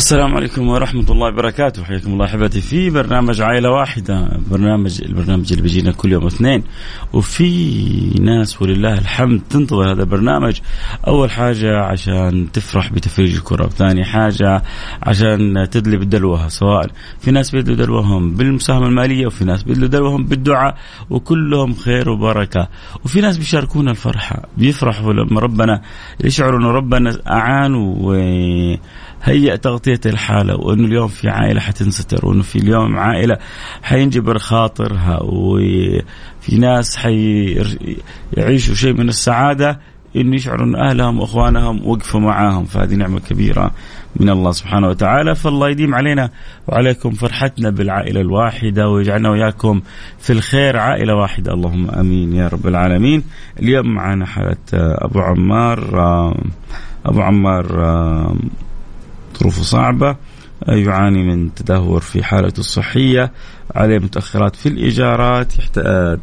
السلام عليكم ورحمة الله وبركاته. حياكم الله أحبتي في برنامج عائلة واحدة. برنامج البرنامج اللي بيجينا كل يوم اثنين. وفي ناس ولله الحمد تنتظر هذا البرنامج. أول حاجة عشان تفرح بتفريج الكرة وثاني حاجة عشان تدلي بدلوها سواء في ناس بيدلوا دلوهم بالمساهمة المالية وفي ناس بيدلوا دلوهم بالدعاء وكلهم خير وبركة. وفي ناس بيشاركونا الفرحة بيفرحوا لما ربنا يشعروا أنه ربنا أعان و هيئ تغطية الحالة وأنه اليوم في عائلة حتنستر وأنه في اليوم عائلة حينجبر خاطرها وفي ناس حيعيشوا شيء من السعادة إنه يشعروا ان أهلهم وإخوانهم وقفوا معاهم. فهذه نعمة كبيرة من الله سبحانه وتعالى. فالله يديم علينا وعليكم فرحتنا بالعائلة الواحدة ويجعلنا وياكم في الخير. عائلة واحدة اللهم آمين يا رب العالمين. اليوم معنا حالة أبو عمار أبو عمار ظروفه صعبة يعاني من تدهور في حالته الصحية عليه متأخرات في الإيجارات يحتاج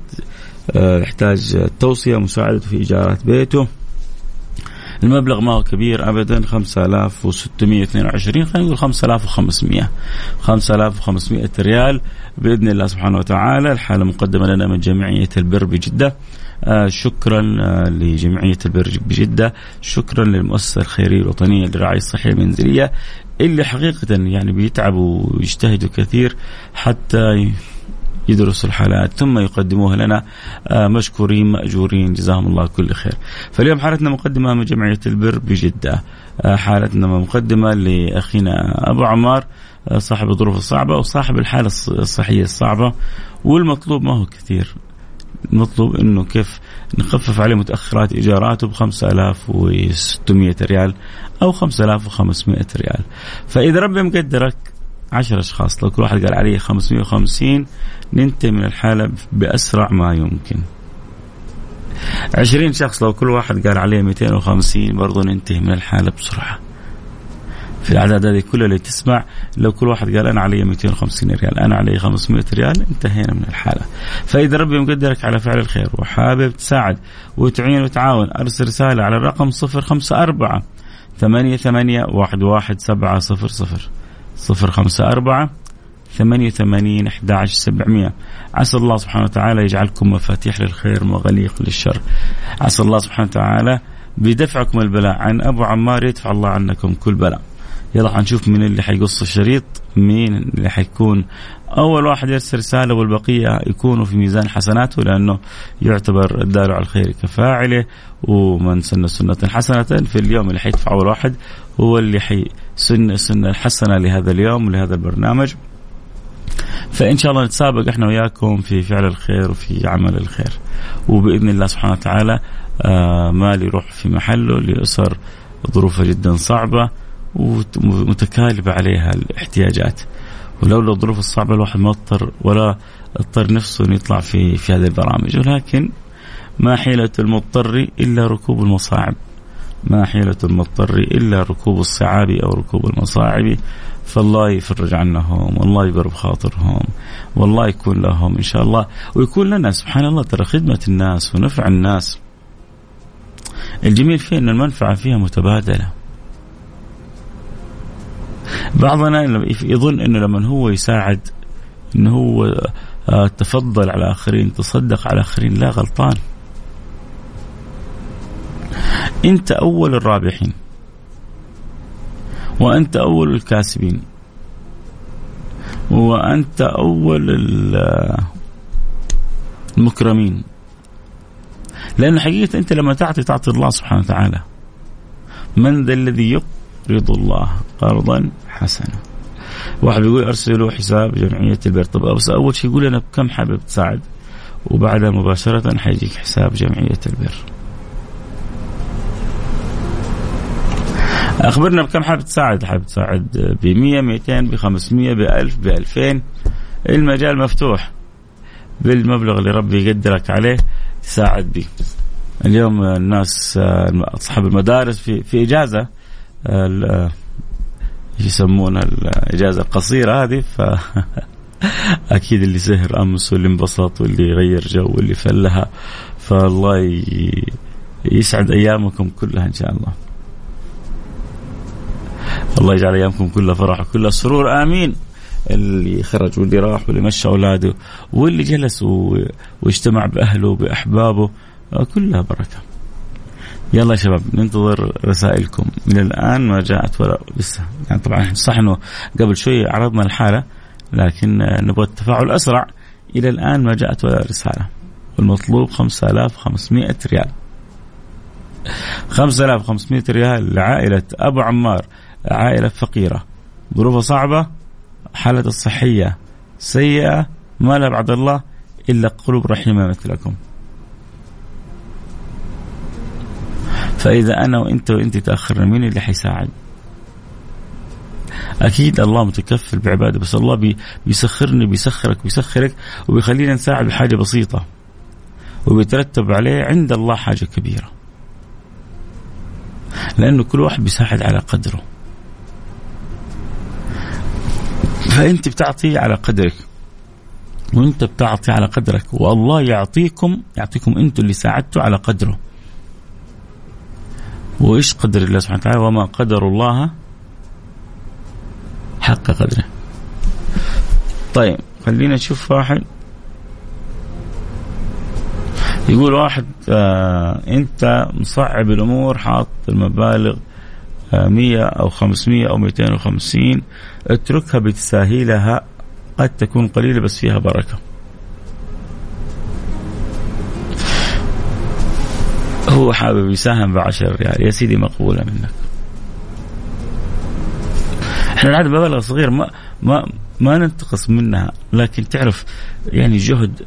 يحتاج توصية مساعدته في إيجارات بيته. المبلغ ما هو كبير ابدا 5622 خلينا نقول 5500 5500 ريال بإذن الله سبحانه وتعالى الحالة مقدمة لنا من جمعية البر بجدة. آه شكرا آه لجمعية البر بجدة. شكرا للمؤسسة الخيرية الوطنية للرعاية الصحية المنزلية اللي حقيقة يعني بيتعبوا ويجتهدوا كثير حتى يدرسوا الحالات ثم يقدموها لنا. آه مشكورين مأجورين جزاهم الله كل خير. فاليوم حالتنا مقدمة من جمعية البر بجدة. آه حالتنا مقدمة لأخينا أبو عمار آه صاحب الظروف الصعبة وصاحب الحالة الصحية الصعبة والمطلوب ما هو كثير. المطلوب إنه كيف نخفف عليه متأخرات إيجاراته ب 5600 ريال أو 5500 ريال. فإذا ربي مقدرك 10 أشخاص لو كل واحد قال عليه 550 ننتهي من الحالة بأسرع ما يمكن. 20 شخص لو كل واحد قال عليه 250 برضه ننتهي من الحالة بسرعة. في الأعداد هذه كلها اللي تسمع لو كل واحد قال أنا علي 250 ريال أنا علي 500 ريال انتهينا من الحالة. فإذا ربي مقدرك على فعل الخير وحابب تساعد وتعين وتعاون أرسل رسالة على الرقم 054 ثمانية ثمانية واحد واحد سبعة صفر صفر. صفر خمسة أربعة ثمانية ثمانين أحد عشر سبعمية عسى الله سبحانه وتعالى يجعلكم مفاتيح للخير ومغاليق للشر. عسى الله سبحانه وتعالى بدفعكم البلاء. عن أبو عمار يدفع الله عنكم كل بلاء. يلا حنشوف مين اللي حيقص الشريط مين اللي حيكون أول واحد يرسل رسالة والبقية يكونوا في ميزان حسناته لأنه يعتبر الدال على الخير كفاعله ومن سن سنة حسنة في اليوم اللي حيدفع اول واحد هو اللي حيسن السنة الحسنه لهذا اليوم ولهذا البرنامج. فإن شاء الله نتسابق إحنا وياكم في فعل الخير وفي عمل الخير. وبإذن الله سبحانه وتعالى آه مال يروح في محله لاسر ظروفها جدا صعبة. ومتكالبة عليها الاحتياجات. ولولا الظروف الصعبة الواحد ما اضطر ولا اضطر نفسه إنه يطلع في في هذه البرامج. ولكن ما حيلة المضطر إلا ركوب المصاعب. ما حيلة المضطر إلا ركوب الصعاب أو ركوب المصاعب. فالله يفرج عنهم والله يقرب خاطرهم والله يكون لهم إن شاء الله. ويكون لنا سبحان الله ترى خدمة الناس ونفع الناس. الجميل فيه أن المنفعة فيها متبادلة. بعضنا يظن إنه لما هو يساعد إنه هو تفضل على الاخرين تصدق على الاخرين لا غلطان. أنت أول الرابحين. وأنت أول الكاسبين. وأنت أول المكرمين. لأن حقيقة أنت لما تعطي تعطي الله سبحانه وتعالى. من ذا الذي يقرض الله قرضا حسنا. واحد بيقول أرسلوا حساب جمعية البر. طب أول شيء يقول؟ أنا بكم حابب تساعد وبعدها مباشرة حيجيك حساب جمعية البر. أخبرنا بكم حابب تساعد حابب تساعد ب 100 200 ب 500 ب 1000 ب 2000 المجال مفتوح. بالمبلغ اللي ربي يقدرك عليه تساعد به اليوم الناس أصحاب المدارس في في إجازة. يسمونها الإجازة القصيرة هذه ف أكيد اللي سهر أمس واللي انبسط واللي غير جو واللي فلها فالله يسعد أيامكم كلها إن شاء الله. الله يجعل أيامكم كلها فرح وكلها سرور آمين. اللي خرج واللي راح واللي مشى أولاده واللي جلس واجتمع بأهله باحبابه كلها بركة. يلا يا شباب ننتظر رسائلكم. إلى الآن ما جاءت ولا لسه. يعني طبعا صح إنه قبل شوي عرضنا الحالة لكن نبغى التفاعل أسرع. إلى الآن ما جاءت ولا رسالة. والمطلوب 5500 ريال. 5500 ريال لعائلة أبو عمار عائلة فقيرة. ظروفها صعبة حالته الصحية سيئة ما لا بعد الله إلا قلوب رحيمة مثلكم. فإذا أنا وإنت وإنت تأخرنا مين اللي حيساعد؟ أكيد الله متكفل بعباده بس الله بيسخرني بيسخرك بيسخرك وبيخلينا نساعد بحاجة بسيطة وبيترتب عليه عند الله حاجة كبيرة. لأنه كل واحد بيساعد على قدره. فإنت بتعطي على قدرك وإنت بتعطي على قدرك والله يعطيكم يعطيكم أنتم اللي ساعدتوا على قدره. وإيش قدر الله سبحانه وتعالى وما قدر الله حق قدره. طيب خلينا نشوف واحد. يقول واحد آه أنت مصعب الأمور حاط المبالغ آه 100 أو 500 أو 250 اتركها بتساهيلها قد تكون قليلة بس فيها بركة. هو حابب يساهم ب 10 ريال. يا سيدي مقبولة منك. إحنا العاده مبالغ صغير ما ما ما ننتقص منها لكن تعرف يعني جهد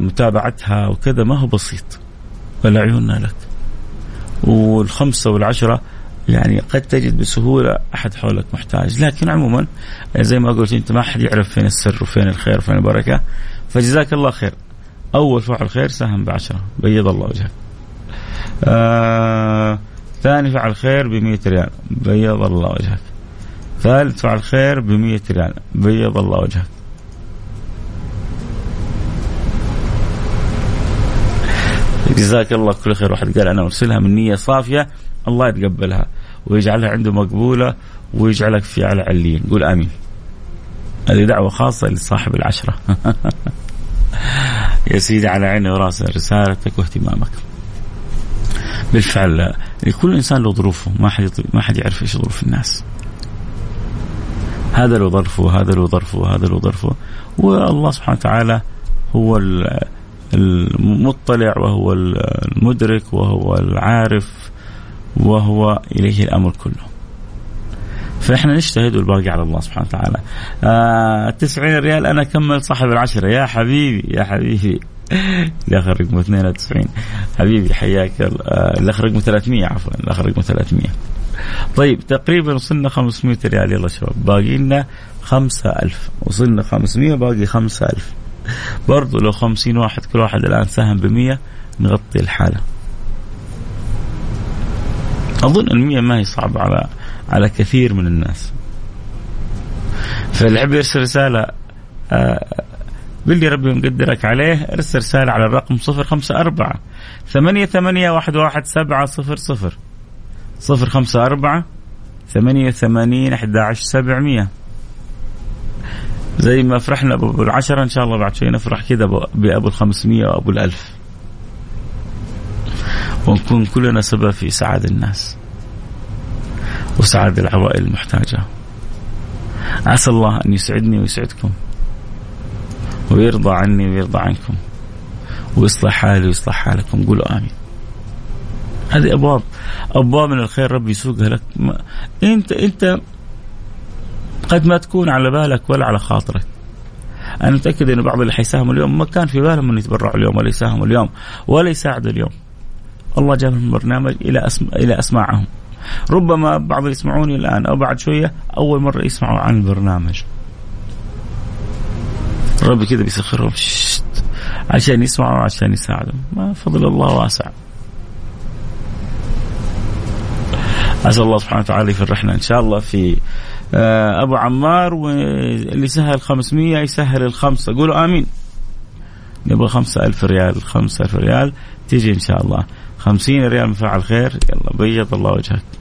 متابعتها وكذا ما هو بسيط. ولا عيوننا لك. والخمسة والعشرة يعني قد تجد بسهولة أحد حولك محتاج. لكن عموما زي ما قلت أنت ما حد يعرف فين السر وفين الخير وفين البركة. فجزاك الله خير. أول فعل خير ساهم بعشرة. بيض الله وجهك. آه ثاني فعل خير ب ريال. بيض الله وجهك. ثالث فعل خير ب ريال. بيض الله وجهك. جزاك الله كل خير واحد. قال أنا أرسلها من نية صافية. الله يتقبلها. ويجعلها عنده مقبولة. ويجعلك في على عليين. قول آمين. هذه دعوة خاصة لصاحب العشرة. يا سيدي على عيني وراسي رسالتك واهتمامك. بالفعل كل إنسان له ظروفه ما حد ما حد يعرف إيش ظروف الناس. هذا له ظرفه وهذا له ظرفه وهذا له ظرفه. والله سبحانه وتعالى هو المطلع وهو المدرك وهو العارف وهو إليه الأمر كله. فإحنا نجتهد والباقي على الله سبحانه وتعالى. آه 90 ريال أنا أكمل صاحب العشرة. يا حبيبي يا حبيبي. الآخر رقم 92 حبيبي حياك الآخر رقم 300 عفوا. الآخر رقم 300 طيب تقريبا وصلنا 500 ريال. يلا شباب باقي لنا 5000 وصلنا 500 باقي 5000 برضو لو 50 واحد كل واحد الآن ساهم ب 100 نغطي الحالة. أظن ال 100 ما هي صعبة على على كثير من الناس. فاللي يرسل رسالة آه باللي ربي مقدرك عليه ارسل رسالة على الرقم صفر خمسة أربعة ثمانية ثمانية واحد واحد سبعة صفر صفر. صفر خمسة أربعة ثمانية ثمانين أحد عشر سبعمية. زي ما فرحنا بأبو العشرة إن شاء الله بعد شوي نفرح كذا بأبو الخمسمية وأبو الألف. ونكون كلنا سبب في إسعاد الناس. وسعاد العوائل المحتاجة. عسى الله أن يسعدني ويسعدكم ويرضى عني ويرضى عنكم ويصلح حالي ويصلح حالكم. قولوا آمين. هذه أبواب أبواب من الخير ربي يسوقها لك. ما أنت أنت قد ما تكون على بالك ولا على خاطرك. أنا متأكد انه بعض اللي حيساهموا اليوم ما كان في بالهم انه يتبرعوا اليوم ولا يساهموا اليوم ولا يساعدوا اليوم. الله جاب البرنامج إلى أسم... إلى أسماعهم. ربما بعض يسمعوني الآن أو بعد شوية أول مرة يسمعوا عن البرنامج. ربي كذا بيسخرهم عشان يسمعوا عشان يساعدوا. ما فضل الله واسع. أسأل الله سبحانه وتعالى يفرحنا إن شاء الله في آه، أبو عمار واللي سهل 500 يسهل الخمسة. قولوا آمين. نبغى خمسة ألف ريال خمسة ألف ريال. تيجي إن شاء الله. خمسين ريال من فعل خير. يلا بيض الله وجهك.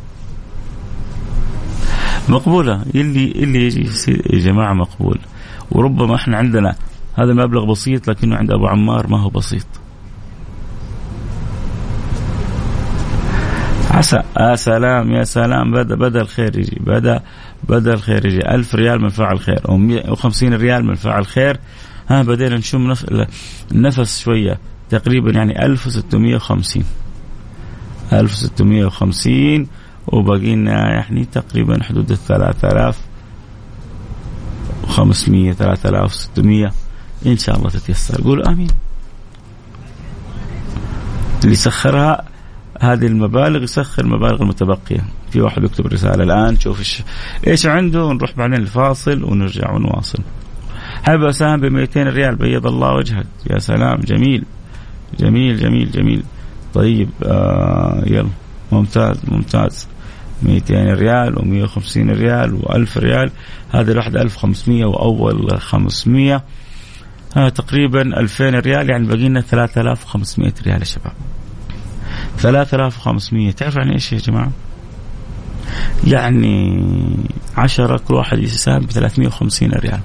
مقبولة. اللي اللي يا جماعة مقبول. وربما إحنا عندنا هذا المبلغ بسيط لكنه عند أبو عمار ما هو بسيط. عسى آه سلام يا سلام. بدا بدا الخير يجي. بدا بدا الخير يجي. ألف ريال من فعل خير. أو 150 ريال من فعل خير. ها بدينا نشم النفس شوية. تقريبا يعني 1650 1650 وباقي لنا يعني تقريبا حدود ال 3500 3600 إن شاء الله تتيسر. قول آمين. اللي سخرها هذه المبالغ يسخر المبالغ المتبقية. في واحد يكتب رساله الآن شوف إيش, إيش عنده ونروح بعدين الفاصل ونرجع ونواصل. حابب اساهم ب 200 ريال بيض الله وجهك. يا سلام جميل. جميل جميل جميل. طيب آه يلا. ممتاز ممتاز. 200 ريال و150 ريال و1000 ريال. هذه الواحدة 1500 وأول 500 آه تقريبا 2000 ريال يعني باقي لنا 3500 ريال يا شباب. 3500 تعرف يعني إيش يا جماعة؟ يعني 10 كل واحد يساهم ب 350 ريال.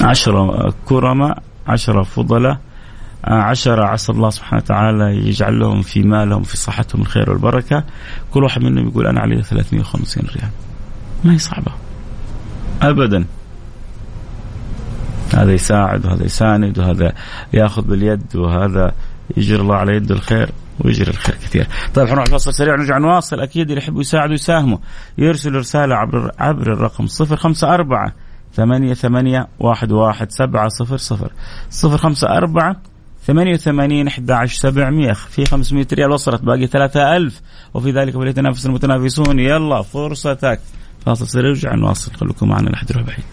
10 كرماء 10 فضلاء عشرة عسى الله سبحانه وتعالى يجعل لهم في مالهم في صحتهم الخير والبركة. كل واحد منهم يقول أنا علي 350 ريال. ما هي صعبة. أبدا. هذا يساعد وهذا يساند وهذا يأخذ باليد وهذا يجري الله على يده الخير ويجري الخير كثير. طيب حنروح فاصل سريع ونرجع نواصل. أكيد اللي يحبوا يساعدوا يساهموا. يرسلوا رسالة عبر عبر الرقم 054 ثمانية ثمانية واحد واحد سبعة صفر صفر. صفر خمسة أربعة ثمانية وثمانين أحد عشر سبعمية في خمسمية ريال وصلت باقي ثلاثة ألف. وفي ذلك فليتنافس المتنافسون. يلا فرصتك. فاصل سريع نواصل. خليكم معنا لحد يروح بعيد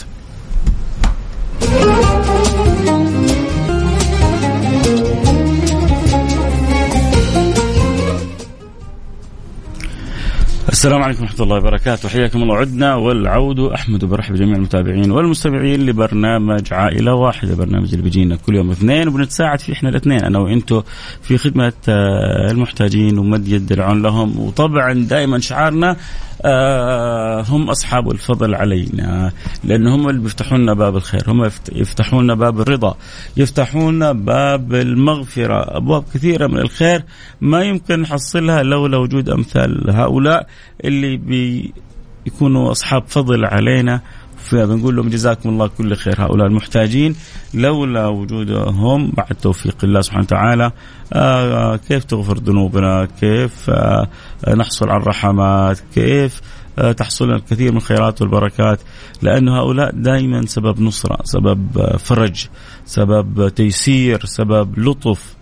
السلام عليكم ورحمة الله وبركاته. حياكم الله. عدنا والعود. أحمد وبرحب بجميع المتابعين والمستمعين لبرنامج عائلة واحدة برنامج اللي بيجينا كل يوم اثنين وبنتساعد فيه إحنا الاثنين أنا وأنتو في خدمة آه، المحتاجين ومد يد العون لهم. وطبعا دائما شعارنا آه، هم أصحاب الفضل علينا لأن هم اللي بيفتحون لنا باب الخير هم يفتحون لنا باب الرضا يفتحون باب المغفرة أبواب كثيرة من الخير ما يمكن نحصلها لولا وجود أمثال هؤلاء. اللي بي يكونوا أصحاب فضل علينا. فبنقول لهم جزاكم الله كل خير هؤلاء المحتاجين. لولا وجودهم بعد توفيق الله سبحانه وتعالى آه كيف تغفر ذنوبنا؟ كيف آه نحصل على الرحمات؟ كيف آه تحصل الكثير من الخيرات والبركات؟ لأن هؤلاء دائما سبب نصرة سبب آه، فرج سبب تيسير سبب لطف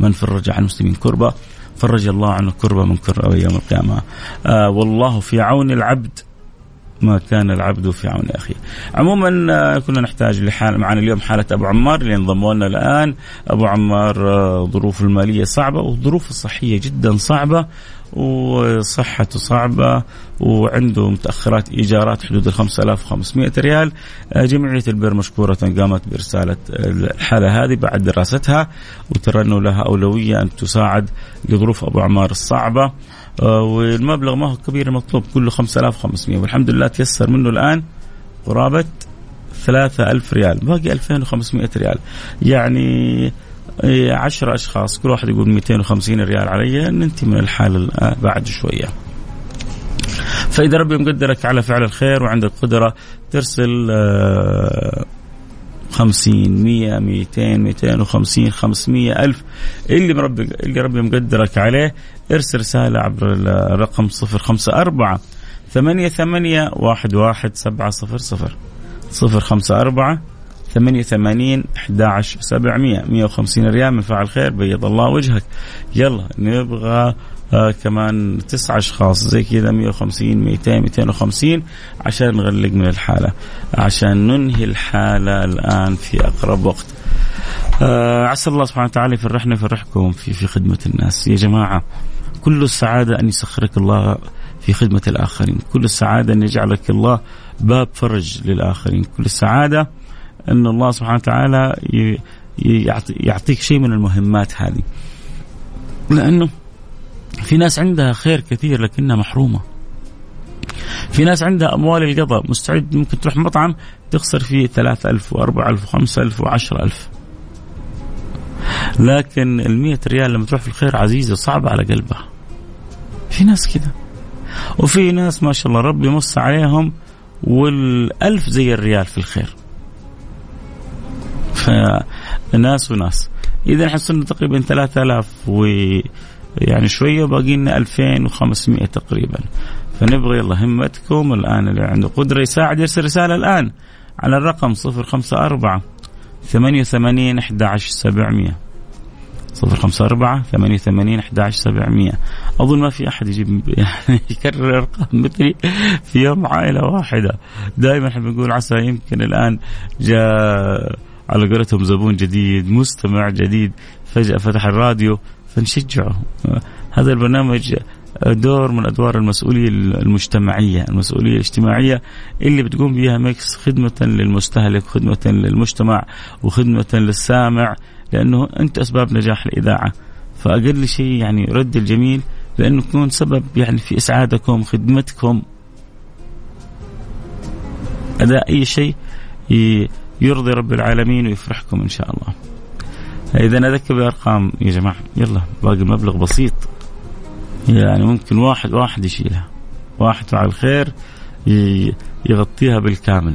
من فرج عن المسلمين. كربة فرج الله عنه كربة من كربة يوم القيامة. آه والله في عون العبد ما كان العبد في عون أخيه. عموما آه، كنا نحتاج لحال معنا اليوم حالة أبو عمار اللي انضموا لنا الآن، أبو عمار آه، ظروفه المالية صعبة وظروفه الصحية جدا صعبة. وصحته صعبة وعنده متأخرات إيجارات حدود ال 5500 ريال. آه، جمعية البر مشكورة قامت بإرسالة الحالة هذه بعد دراستها وترى أنه لها أولوية أن تساعد لظروف أبو عمار الصعبة. آه، والمبلغ ما هو كبير المطلوب كله 5500 والحمد لله تيسر منه الآن قرابة 3000 ريال باقي 2500 ريال. يعني إيه، عشرة أشخاص كل واحد يقول 250 ريال علي ننتهي من الحالة بعد شوية. فإذا ربي مقدرك على فعل الخير وعندك قدرة ترسل آه، خمسين مية ميتين ميتين وخمسين خمسمية ألف. اللي ربي اللي ربي مقدرك عليه ارسل رسالة عبر الرقم صفر خمسة أربعة ثمانية ثمانية واحد واحد سبعة صفر صفر. صفر خمسة أربعة ثمانية ثمانين أحد عشر سبعمية مية وخمسين ريال. من فعل خير بيض الله وجهك. يلا نبغى آه كمان تسعة أشخاص. زي كذا 150 200 250 عشان نغلق من الحالة عشان ننهي الحالة الآن في أقرب وقت. آه عسى الله سبحانه وتعالى يفرحنا يفرحكم في في خدمة الناس. يا جماعة كل السعادة أن يسخرك الله في خدمة الآخرين. كل السعادة أن يجعلك الله باب فرج للآخرين. كل السعادة أن الله سبحانه وتعالى يعطيك شيء من المهمات هذه. لأنه في ناس عندها خير كثير لكنها محرومة. في ناس عندها أموال القضاء مستعد ممكن تروح مطعم تخسر فيه ثلاثة ألف وأربعة ألف وخمسة ألف وعشرة ألف. لكن المية ريال لما تروح في الخير عزيزة صعبة على قلبها. في ناس كده. وفي ناس ما شاء الله ربي يمص عليهم والألف زي الريال في الخير. فناس وناس. إذا إحنا تقريبا 3000 و يعني شوية باقي لنا 2500 تقريبا. فنبغى يلا همتكم الآن اللي عنده قدرة يساعد يرسل رسالة الآن على الرقم 054 88 11700 054 88 11700 أظن ما في أحد يجيب يعني يكرر ارقام مثلي في يوم عائلة واحدة. دائما إحنا بنقول عسى يمكن الآن جاء على قولتهم زبون جديد مستمع جديد فجأة فتح الراديو فنشجعه هذا البرنامج دور من أدوار المسؤولية المجتمعية، المسؤولية الاجتماعية اللي بتقوم بها ميكس خدمة للمستهلك، خدمة للمجتمع، وخدمة للسامع، لأنه أنت أسباب نجاح الإذاعة. فأقل شيء يعني رد الجميل بانه يكون سبب يعني في إسعادكم، خدمتكم. أداء أي شيء يرضي رب العالمين ويفرحكم إن شاء الله. إذا أذكر بأرقام يا جماعة يلا باقي المبلغ بسيط. يعني ممكن واحد واحد يشيلها. واحد فعل خير يغطيها بالكامل.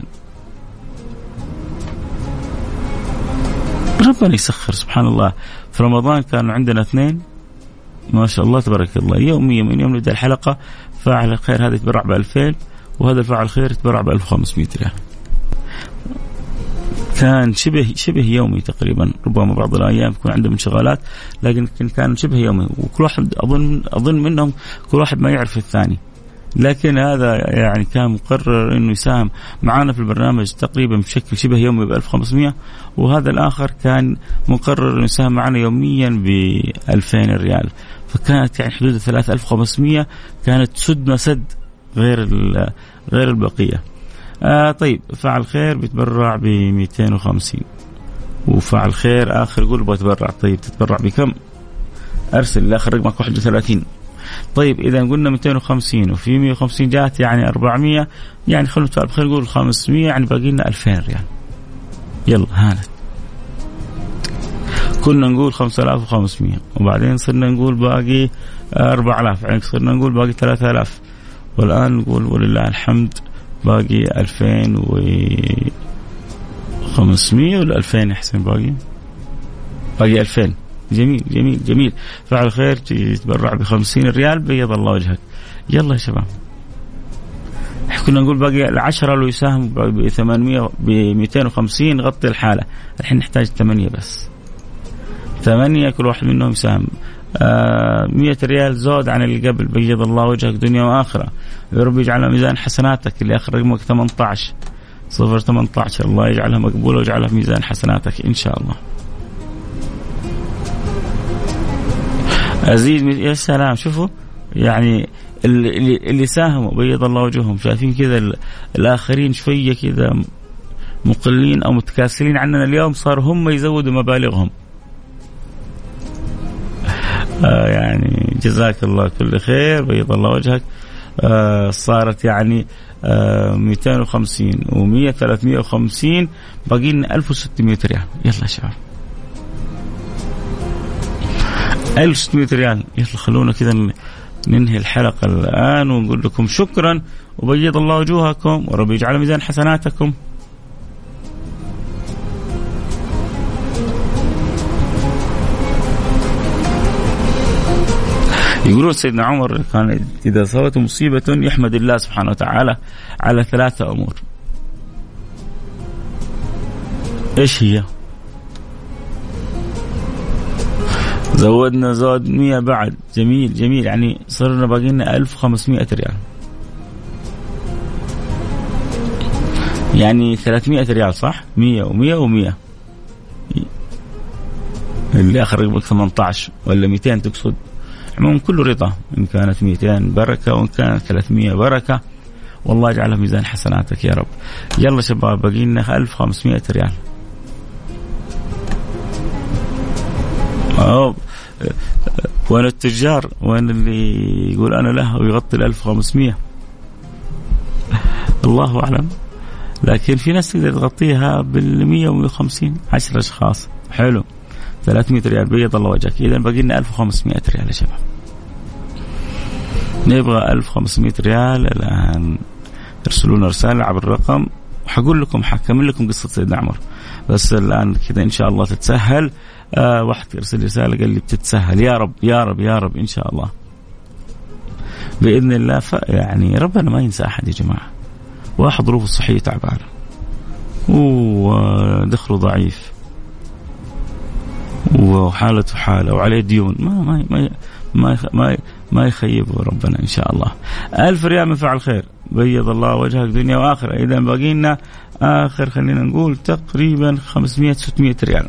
ربنا يسخر سبحان الله. في رمضان كانوا عندنا اثنين. ما شاء الله تبارك الله. يوميا من يوم نبدأ الحلقة. فاعل الخير هذا يتبرع ب 2000 وهذا الفاعل الخير يتبرع ب 1500 ريال. كان شبه شبه يومي تقريبا ربما بعض الأيام يكون عندهم انشغالات لكن كان شبه يومي. وكل واحد اظن أظن منهم كل واحد ما يعرف الثاني. لكن هذا يعني كان مقرر إنه يساهم معنا في البرنامج تقريبا بشكل شبه يومي ب 1500 وهذا الآخر كان مقرر إنه يساهم معنا يوميا ب 2000 ريال. فكانت يعني حدود 3500 كانت سد ما سد غير غير البقية. آه طيب فعل خير بيتبرع ب 250 وفعل خير آخر يقول بتبرع. طيب تتبرع بكم؟ أرسل لاخر رقمك 31 طيب إذا قلنا 250 وفي 150 جات يعني 400 يعني خلونا بخير نقول 500 يعني باقي لنا 2000 ريال. يلا هانت. كنا نقول 5500 وبعدين صرنا نقول باقي 4000 يعني صرنا نقول باقي 3000 والآن نقول ولله الحمد. باقي 2500 ولا 2000 يا حسين باقي؟ باقي 2000 جميل جميل جميل. فعل خير تتبرع ب 50 ريال بيض الله وجهك. يلا يا شباب. كنا نقول باقي العشرة لو يساهم ب 800 ب 250 غطي الحالة. الحين نحتاج ثمانية بس. ثمانية كل واحد منهم يساهم. آه 100 ريال زود عن اللي قبل بيض الله وجهك دنيا وآخرة. يا رب يجعلها ميزان حسناتك اللي آخر رقمك 18 صفر 18 الله يجعلها مقبولة ويجعلها في ميزان حسناتك إن شاء الله. أزيد يا سلام شوفوا يعني اللي اللي ساهموا بيض الله وجههم. شايفين كذا الآخرين شوية كذا مقلين أو متكاسلين عننا اليوم صاروا هم يزودوا مبالغهم. آه يعني جزاك الله كل خير بيض الله وجهك. آه صارت يعني آه 250 و100 350 باقي لنا 1600 ريال. يلا يا شباب. 1600 ريال. يلا خلونا كذا ننهي الحلقة الآن ونقول لكم شكرا وبيض الله وجوهكم ورب يجعل ميزان حسناتكم. يقولون سيدنا عمر كان إذا أصابته مصيبة يحمد الله سبحانه وتعالى على ثلاثة أمور. إيش هي؟ زودنا زود 100 بعد. جميل جميل. يعني صرنا باقي لنا 1500 ريال. يعني 300 ريال صح؟ 100 و100 و100 اللي آخر رقمك 18 ولا 200 تقصد؟ عموما كله رضا إن كانت 200 بركة وإن كانت 300 بركة. والله يجعلها ميزان حسناتك يا رب. يلا شباب باقي لنا 1500 ريال. أوه. وين التجار؟ وين اللي يقول أنا له ويغطي ال 1500 الله أعلم. لكن في ناس تقدر تغطيها بال 100 و 150 10 أشخاص. حلو. 300 ريال. بيض الله وجهك. اذا باقي لنا 1500 ريال يا شباب. نبغى 1500 ريال الآن. ارسلوا لنا رسالة عبر الرقم. وحقول لكم حكمل لكم قصة سيدنا عمر. بس الآن كذا إن شاء الله تتسهل. آه واحد يرسل رسالة قال لي بتتسهل. يا رب يا رب يا رب إن شاء الله. بإذن الله ف يعني ربنا ما ينسى أحد يا جماعة. واحد ظروفه الصحيه تعبانة. ودخله ضعيف. وحالته حالة وعليه ديون. ما ما ما ما ما, ما يخيبه ربنا إن شاء الله. ألف ريال من فعل خير. بيض الله وجهك دنيا وآخرة. إذا باقي لنا آخر خلينا نقول تقريبا 500 600 ريال.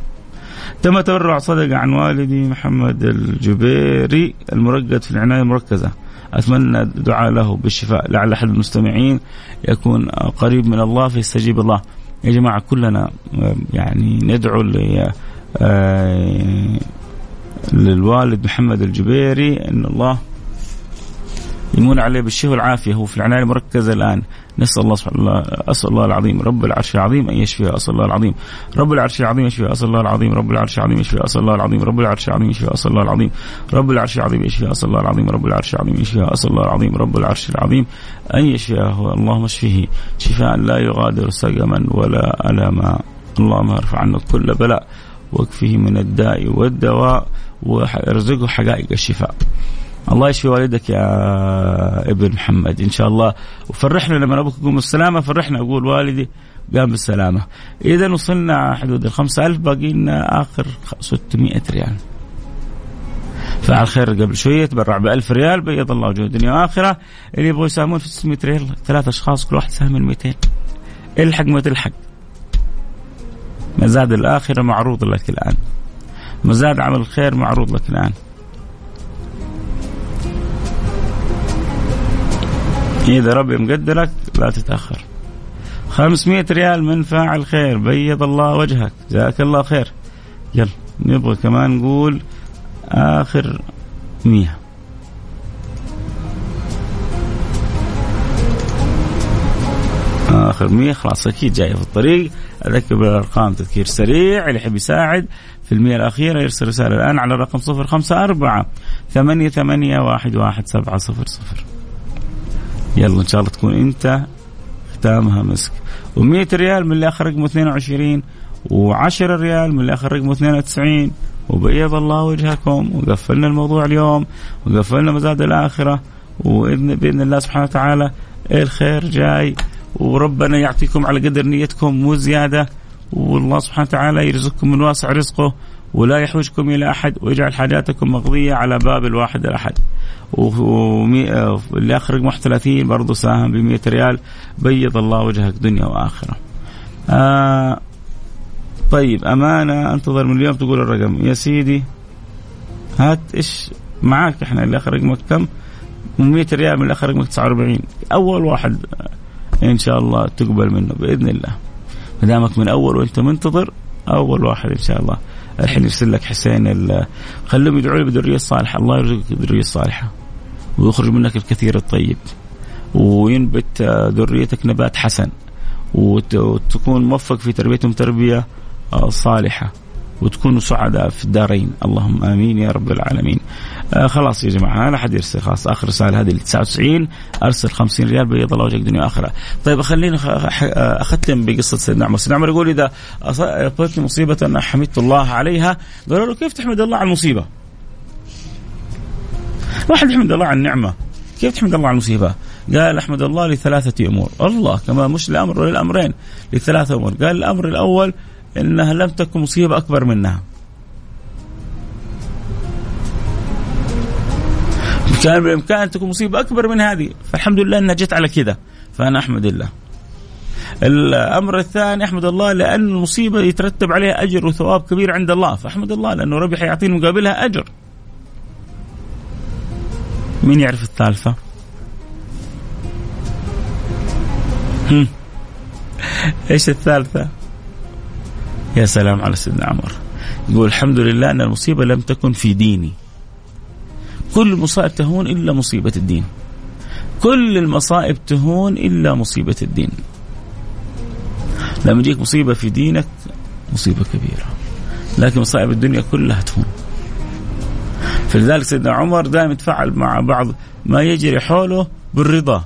تم تبرع صدقة عن والدي محمد الجبيري المرقد في العناية المركزة. أتمنى دعاء له بالشفاء. لعل أحد المستمعين يكون قريب من الله فيستجيب الله. يا جماعة كلنا يعني ندعو للوالد محمد الجبيري أن الله يمون عليه بالشفاء والعافية. هو في العناية المركزة الآن. نسأل الله سبحانه أسأل الله العظيم رب العرش العظيم أن يشفيه. أسأل الله العظيم رب العرش العظيم يشفيه. أسأل الله العظيم رب العرش العظيم يشفيه. أسأل الله العظيم رب العرش العظيم يشفيه. أسأل الله العظيم رب العرش العظيم يشفيه. أسأل الله العظيم رب العرش العظيم يشفيه. أسأل الله العظيم رب العرش العظيم أن يشفيه. اللهم اشفه. شفاء لا يغادر سقما ولا ألما. اللهم ارفع عنه كل بلاء. واكفه من الداء والدواء وارزقه حقائق الشفاء. الله يشفي والدك يا ابن محمد. إن شاء الله وفرحنا لما أبوك يقوم بالسلامة فرحنا أقول والدي قام بالسلامة. إذا وصلنا حدود ال 5000 باقي لنا آخر 600 ريال. فعل خير قبل شوية تبرع ب 1000 ريال بيض الله وجوه الدنيا واخره اللي يبغوا يساهمون في 600 ريال ثلاث أشخاص كل واحد سهم 200 إلحق ما تلحق. مزاد الآخرة معروض لك الآن. مزاد عمل الخير معروض لك الآن. إذا ربي مقدرك لا تتأخر. 500 ريال من فاعل خير بيض الله وجهك. جزاك الله خير. يلا نبغى كمان نقول آخر 100 آخر 100 خلاص أكيد جاية في الطريق. أذكر بالأرقام تذكير سريع اللي يحب يساعد في المية الأخيرة يرسل رسالة الآن على الرقم صفر خمسة أربعة ثمانية ثمانية واحد واحد سبعة صفر صفر. يلا إن شاء الله تكون أنت ختامها مسك. و100 ريال من اللي آخر رقمه 22 و10 ريال من اللي آخر رقمه 92 وبيض الله وجهكم وقفلنا الموضوع اليوم وقفلنا مزاد الآخرة وبإذن الله سبحانه وتعالى الخير جاي. وربنا يعطيكم على قدر نيتكم وزيادة والله سبحانه وتعالى يرزقكم من واسع رزقه ولا يحوجكم إلى أحد ويجعل حاجاتكم مقضية على باب الواحد الأحد. واللي اخرج 31 برضه ساهم ب 100 ريال بيض الله وجهك دنيا وآخرة. آه طيب أمانة أنتظر من اليوم تقول الرقم يا سيدي هات إيش معاك إحنا اللي اخر رقمك كم؟ 100 ريال من اللي اخر رقمك 49 أول واحد إن شاء الله تقبل منه بإذن الله. ما دامك من أول وأنت منتظر أول واحد إن شاء الله. الحين يرسل لك حسين خليهم يدعوا لي بالذريه الصالحه الله يرزقك بالذريه الصالحه ويخرج منك الكثير الطيب. وينبت ذريتك نبات حسن. وتكون موفق في تربيتهم تربية صالحة. وتكونوا سعداء في الدارين. اللهم آمين يا رب العالمين. آه خلاص يا جماعة لا حد يرسل خلاص آخر رسالة هذه ال 99 أرسل 50 ريال بيض الله وجهك دنيا وآخرة. طيب خليني أختم بقصة سيدنا عمر. سيدنا عمر يقول إذا اصابتني مصيبة أنا حمدت الله عليها. قالوا له كيف تحمد الله على المصيبة؟ واحد يحمد الله على النعمة. كيف تحمد الله على المصيبة؟ قال أحمد الله لثلاثة أمور. الله كما مش الامر وللامرين لثلاثة أمور. قال الأمر الأول إنها لم تكن مصيبة أكبر منها. كان بالامكان ان تكون مصيبة أكبر من هذه. فالحمد لله إنها جت على كذا. فأنا أحمد الله. الأمر الثاني أحمد الله لأن المصيبة يترتب عليها أجر وثواب كبير عند الله. فأحمد الله لأنه ربي حيعطيني مقابلها أجر. مين يعرف الثالثة. إيش الثالثة؟ يا سلام على سيدنا عمر. يقول الحمد لله أن المصيبة لم تكن في ديني. كل المصائب تهون إلا مصيبة الدين. كل المصائب تهون إلا مصيبة الدين. لما يجيك مصيبة في دينك مصيبة كبيرة. لكن مصائب الدنيا كلها تهون. فلذلك سيدنا عمر دائما يتفاعل مع بعض ما يجري حوله بالرضا.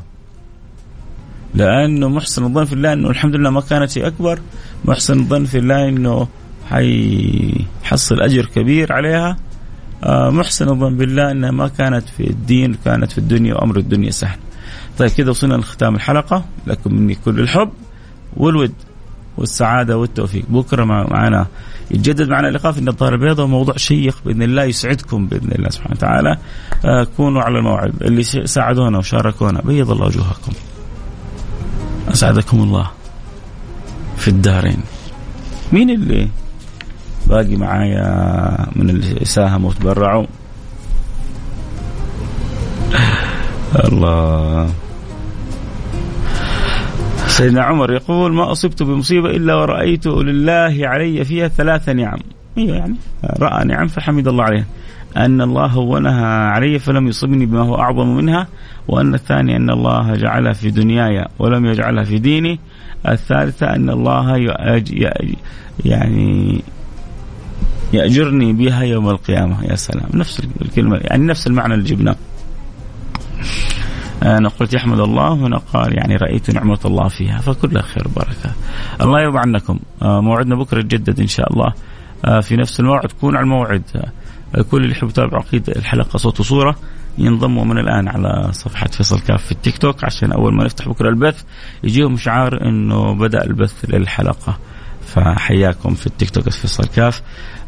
لأنه محسن الظن في الله إنه الحمد لله ما كانت شيء أكبر. محسن الظن في الله إنه حيحصل أجر كبير عليها. محسن الظن بالله إنها ما كانت في الدين كانت في الدنيا وأمر الدنيا سهل. طيب كذا وصلنا لختام الحلقة. لكم مني كل الحب والود والسعادة والتوفيق. بكرة معنا. يتجدد معنا اللقاء في النظارة البيضاء. موضوع شيق بإذن الله يسعدكم بإذن الله سبحانه وتعالى. آه كونوا على الموعد. اللي ساعدونا وشاركونا. بيض الله وجوهكم. أسعدكم الله في الدارين. مين اللي باقي معايا من اللي ساهموا وتبرعوا. الله. سيدنا عمر يقول ما أصبت بمصيبة إلا ورأيت لله علي فيها ثلاث نعم. أيوة يعني رأى نعم فحمد الله عليها. أن الله هونها علي فلم يصبني بما هو أعظم منها وأن الثاني أن الله جعلها في دنياي ولم يجعلها في ديني. الثالثة أن الله يعني يأجرني بها يوم القيامة. يا سلام. نفس الكلمة يعني نفس المعنى اللي جبناه. أنا قلت يحمد الله هنا قال يعني رأيت نعمة الله فيها فكلها خير وبركة. الله يرضى عنكم. آه، موعدنا بكرة يتجدد إن شاء الله. آه، في نفس الموعد كون على الموعد. آه، كل اللي يحب يتابع على كده الحلقة صوت وصورة ينضموا من الآن على صفحة فيصل كاف في التيك توك عشان أول ما نفتح بكرة البث يجيهم شعار أنه بدأ البث للحلقة. فحياكم في التيك توك فيصل كاف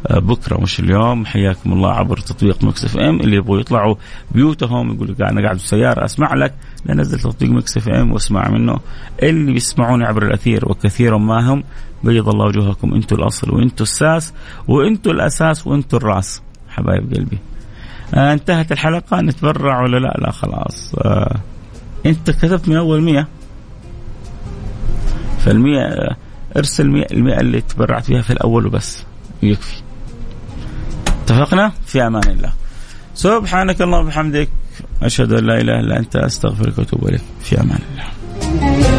آه، بكرة مش اليوم. حياكم الله عبر تطبيق Mix FM. اللي يبغوا يطلعوا بيوتهم يقول أنا قاعد بالسياره أسمع لك. نزل تطبيق Mix FM واسمع منه. اللي بيسمعوني عبر الأثير وكثير ما هم بيض الله وجوهكم. أنتم الأصل وأنتم الساس وأنتم الأساس وأنتم الراس حبايب قلبي. آه انتهت الحلقة. نتبرع ولا لا؟ لا خلاص. آه أنت كتبت من أول مية. فالمية آه ارسل المئة, اللي تبرعت فيها في الأول وبس. يكفي. اتفقنا؟ في أمان الله. سبحانك اللهم وبحمدك أشهد أن لا إله إلا أنت أستغفرك وأتوب إليك. في أمان الله.